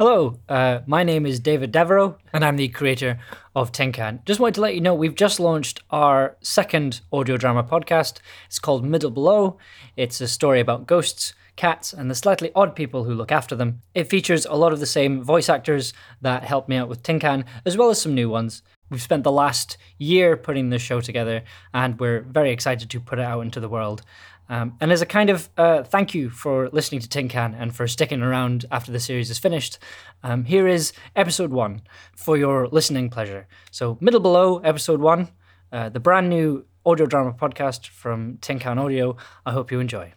Hello, uh, my name is David Devereaux, and I'm the creator of Tin Can. Just wanted to let you know we've just launched our second audio drama podcast. It's called Middle Below. It's a story about ghosts, cats, and the slightly odd people who look after them. It features a lot of the same voice actors that helped me out with Tin Can, as well as some new ones. We've spent the last year putting this show together, and we're very excited to put it out into the world. Um, and as a kind of uh, thank you for listening to Tin Can and for sticking around after the series is finished, um, here is episode one for your listening pleasure. So, Middle Below, episode one, uh, the brand new audio drama podcast from Tin Can Audio. I hope you enjoy.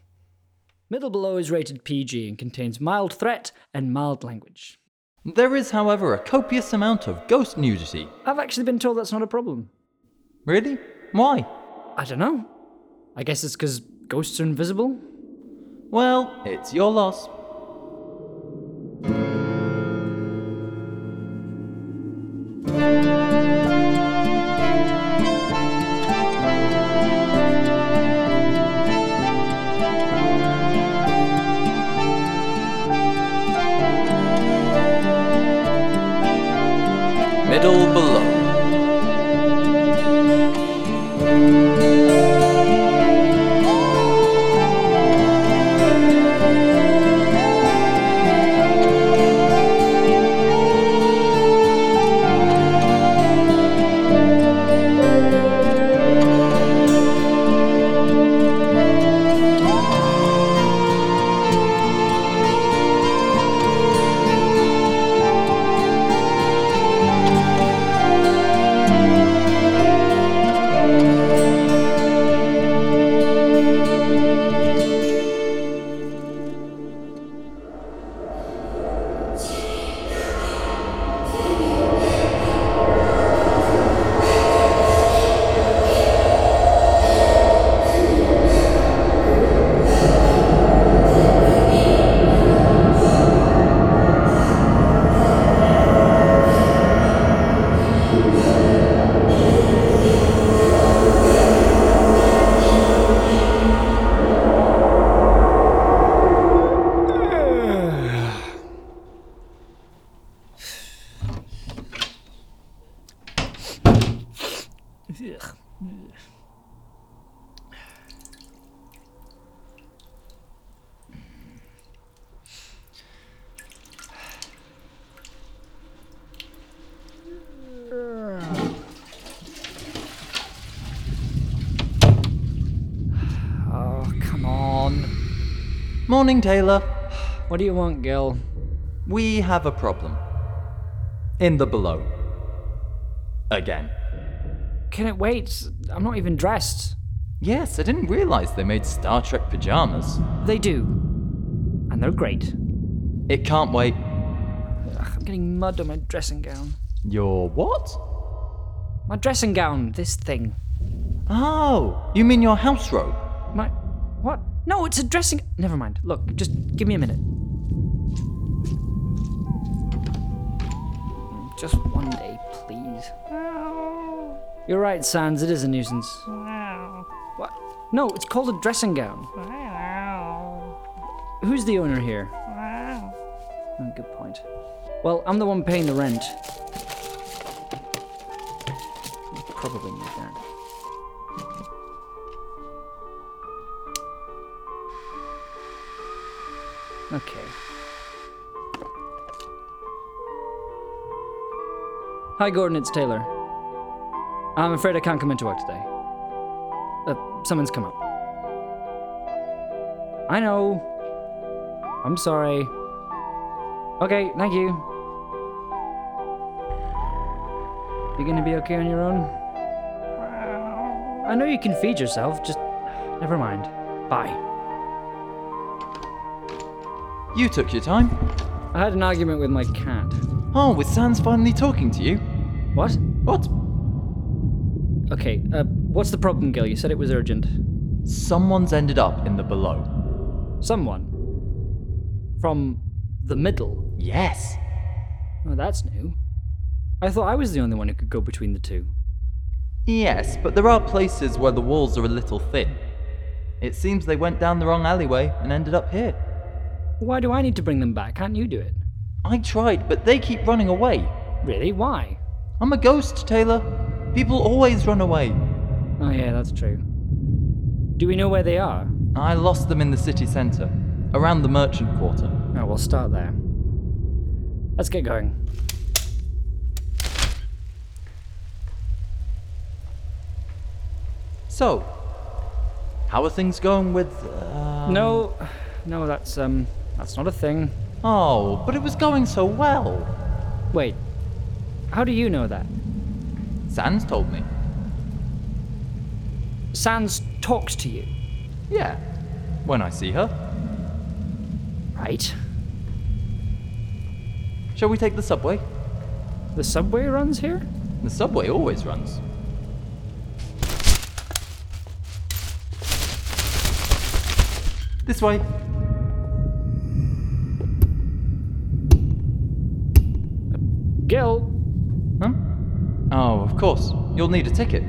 Middle Below is rated PG and contains mild threat and mild language. There is, however, a copious amount of ghost nudity. I've actually been told that's not a problem. Really? Why? I don't know. I guess it's because ghosts are invisible? Well, it's your loss. Morning, Taylor. What do you want, Gil? We have a problem. In the below. Again. Can it wait? I'm not even dressed. Yes, I didn't realize they made Star Trek pajamas. They do. And they're great. It can't wait. Ugh, I'm getting mud on my dressing gown. Your what? My dressing gown, this thing. Oh, you mean your house robe? My. What? No, it's a dressing. Never mind. Look, just give me a minute. Just one day, please. You're right, Sans, it is a nuisance. What? No, it's called a dressing gown. Who's the owner here? Oh, good point. Well, I'm the one paying the rent. Okay. Hi, Gordon, it's Taylor. I'm afraid I can't come into work today. Uh, someone's come up. I know. I'm sorry. Okay, thank you. You're gonna be okay on your own? I know you can feed yourself, just never mind. Bye. You took your time. I had an argument with my cat. Oh, with Sans finally talking to you? What? What? Okay, uh, what's the problem, Gil? You said it was urgent. Someone's ended up in the below. Someone. From the middle. Yes. Oh, that's new. I thought I was the only one who could go between the two. Yes, but there are places where the walls are a little thin. It seems they went down the wrong alleyway and ended up here. Why do I need to bring them back? Can't you do it? I tried, but they keep running away. Really? Why? I'm a ghost, Taylor. People always run away. Oh, yeah, that's true. Do we know where they are? I lost them in the city centre, around the merchant quarter. Oh, we'll start there. Let's get going. So, how are things going with. Uh... No, no, that's um, that's not a thing. Oh, but it was going so well. Wait, how do you know that? Sans told me. Sans talks to you, Yeah, when I see her. right? Shall we take the subway? The subway runs here? The subway always runs. This way. Gil, Huh? Oh, of course. You'll need a ticket.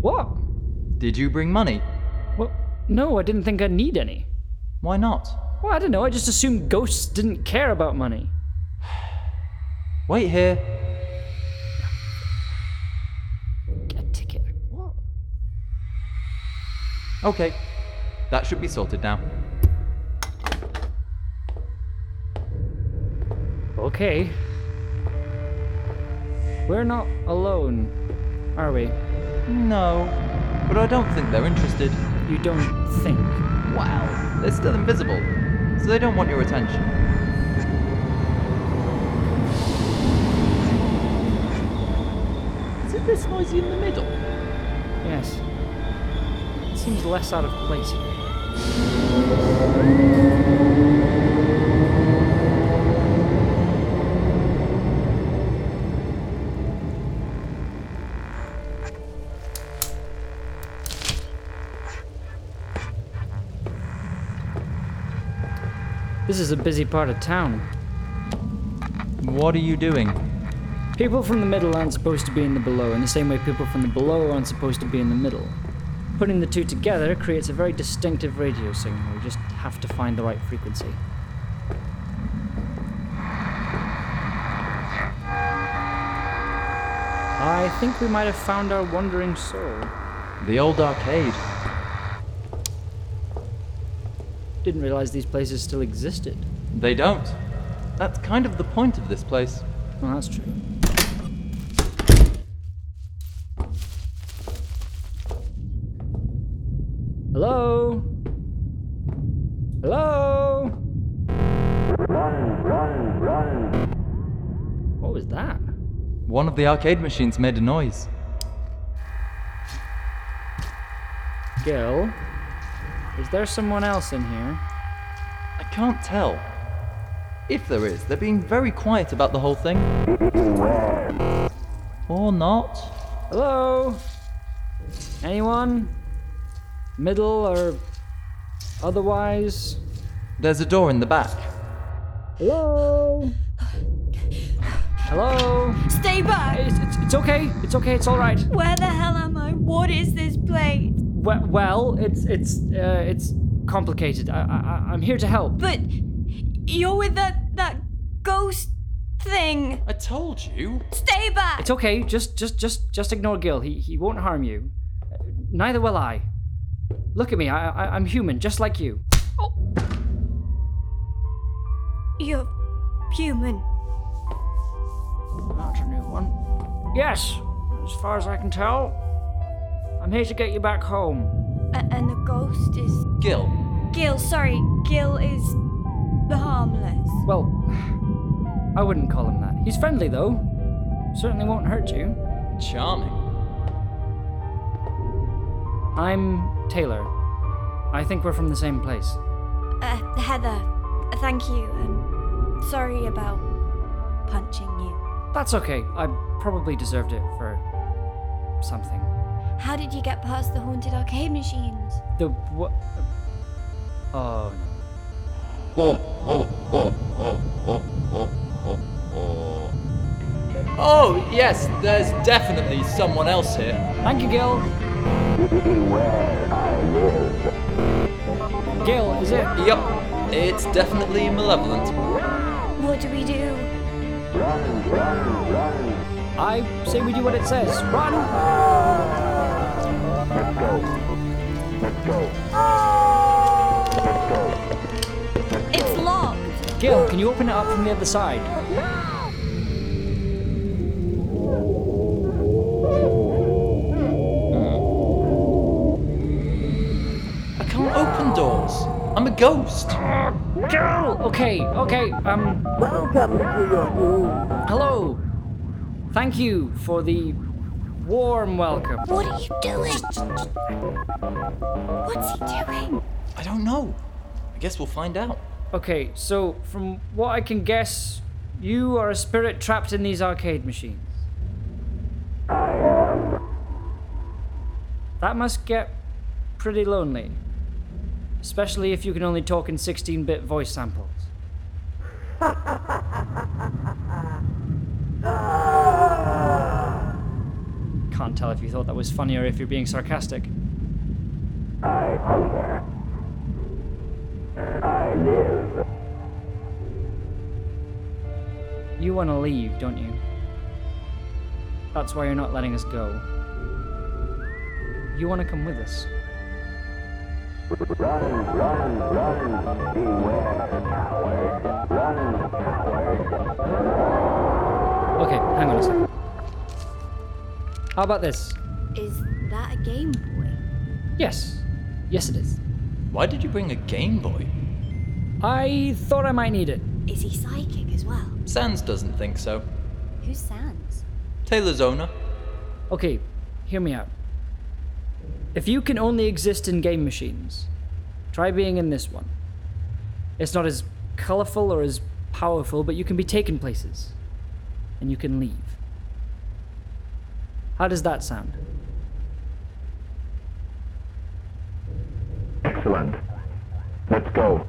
what? Did you bring money? Well, no, I didn't think I'd need any. Why not? Well, I don't know. I just assumed ghosts didn't care about money. Wait here. Get a ticket. What? Okay. That should be sorted now. Okay. We're not alone, are we? No, but I don't think they're interested. You don't think. Wow, they're still invisible, so they don't want your attention. Is it this noisy in the middle? Yes. It seems less out of place here. This is a busy part of town. What are you doing? People from the middle aren't supposed to be in the below, in the same way people from the below aren't supposed to be in the middle. Putting the two together creates a very distinctive radio signal. We just have to find the right frequency. I think we might have found our wandering soul. The old arcade. Didn't realize these places still existed. They don't. That's kind of the point of this place. Well, that's true. Hello? Hello? What was that? One of the arcade machines made a noise. Gil? Is there someone else in here? I can't tell. If there is, they're being very quiet about the whole thing. Or not. Hello? Anyone? Middle or otherwise? There's a door in the back. Hello? Hello? Stay back! It's, it's, it's okay. It's okay. It's all right. Where the hell am I? What is this place? Well, well it's it's uh, it's complicated. I, I I'm here to help. But you're with that that ghost thing. I told you. Stay back! It's okay. Just just just just ignore Gil. He he won't harm you. Uh, Neither will I. Look at me. I, I I'm human, just like you. Oh. You're human. That's a new one. Yes, as far as I can tell. I'm here to get you back home. A- and the ghost is Gil. Gil. Sorry, Gil is the harmless. Well, I wouldn't call him that. He's friendly though. Certainly won't hurt you. Charming. I'm Taylor. I think we're from the same place. Uh, Heather, thank you, and sorry about punching you. That's okay. I probably deserved it for something. How did you get past the haunted arcade machines? The what? Oh no. Oh, yes, there's definitely someone else here. Thank you, Gil. Gil, is it? Yep, it's definitely malevolent. What what do we do? Run, run, run. I say we do what it says. Run! It's locked. Gil, can you open it up from the other side? I can't open doors. I'm a ghost. Gil! Okay, okay, um. Welcome to your room. Hello! Thank you for the warm welcome. What are you doing? What's he doing? I don't know. I guess we'll find out. Okay, so from what I can guess, you are a spirit trapped in these arcade machines. That must get pretty lonely. Especially if you can only talk in 16 bit voice samples. Can't tell if you thought that was funny or if you're being sarcastic. I hunger. I live. You want to leave, don't you? That's why you're not letting us go. You want to come with us. Run, run, run. Beware, coward. Run, coward. Okay, hang on a second. How about this? Is that a Game Boy? Yes. Yes, it is. Why did you bring a Game Boy? I thought I might need it. Is he psychic as well? Sans doesn't think so. Who's Sans? Taylor's owner. Okay, hear me out. If you can only exist in game machines, try being in this one. It's not as colorful or as powerful, but you can be taken places. And you can leave. How does that sound? Excellent. Let's go.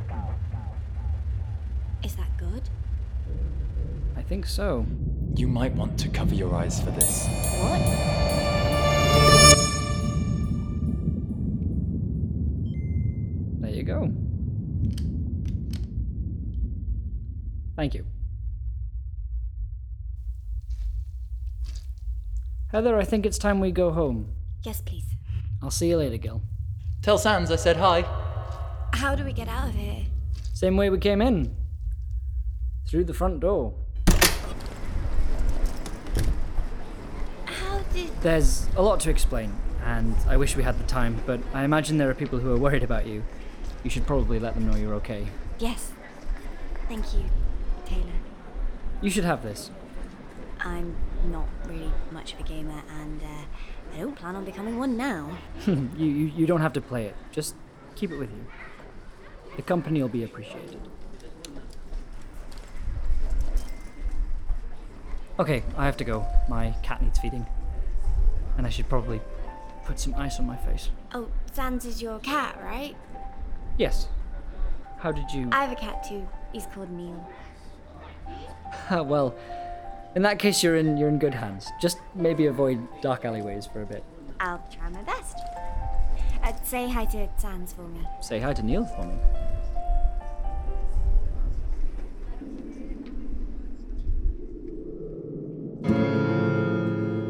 Is that good? I think so. You might want to cover your eyes for this. What? There you go. Thank you. Heather, I think it's time we go home. Yes, please. I'll see you later, Gil. Tell Sans I said hi. How do we get out of here? Same way we came in. Through the front door. How did. There's a lot to explain, and I wish we had the time, but I imagine there are people who are worried about you. You should probably let them know you're okay. Yes. Thank you, Taylor. You should have this. I'm not really much of a gamer, and uh, I don't plan on becoming one now. you, you, you don't have to play it. Just keep it with you. The company will be appreciated. Okay, I have to go. My cat needs feeding. And I should probably put some ice on my face. Oh, Sans is your cat, right? Yes. How did you. I have a cat too. He's called Neil. well, in that case, you're in, you're in good hands. Just maybe avoid dark alleyways for a bit. I'll try my best. Uh, say hi to Sans for me. Say hi to Neil for me.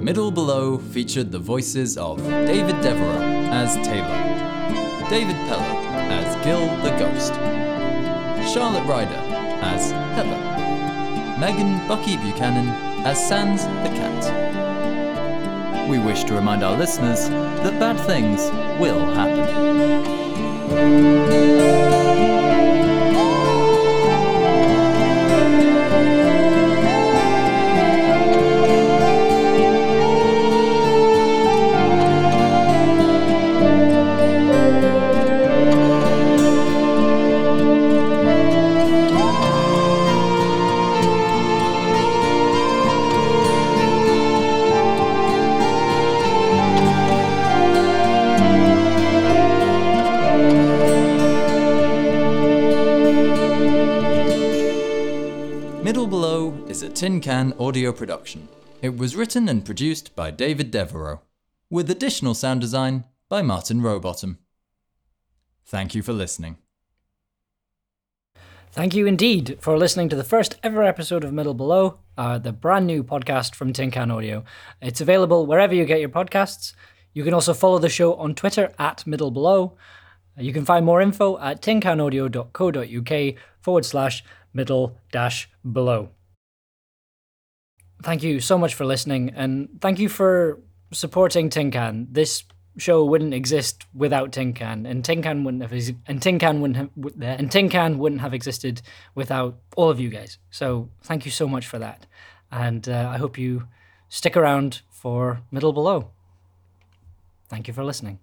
Middle Below featured the voices of David Devereaux as Taylor, David Pello as Gil the Ghost, Charlotte Ryder as Heather, Megan Bucky Buchanan as Sans the Cat. We wish to remind our listeners that bad things will happen. Is a Tin Can audio production. It was written and produced by David Devereaux, with additional sound design by Martin Rowbottom. Thank you for listening. Thank you indeed for listening to the first ever episode of Middle Below, uh, the brand new podcast from Tin Can Audio. It's available wherever you get your podcasts. You can also follow the show on Twitter at Middle Below. You can find more info at tincanaudio.co.uk forward slash middle dash below. Thank you so much for listening, and thank you for supporting Tin Can. This show wouldn't exist without Tin Can, and Tin Can wouldn't have and Tin Can wouldn't have and Tin Can wouldn't have existed without all of you guys. So thank you so much for that, and uh, I hope you stick around for Middle Below. Thank you for listening.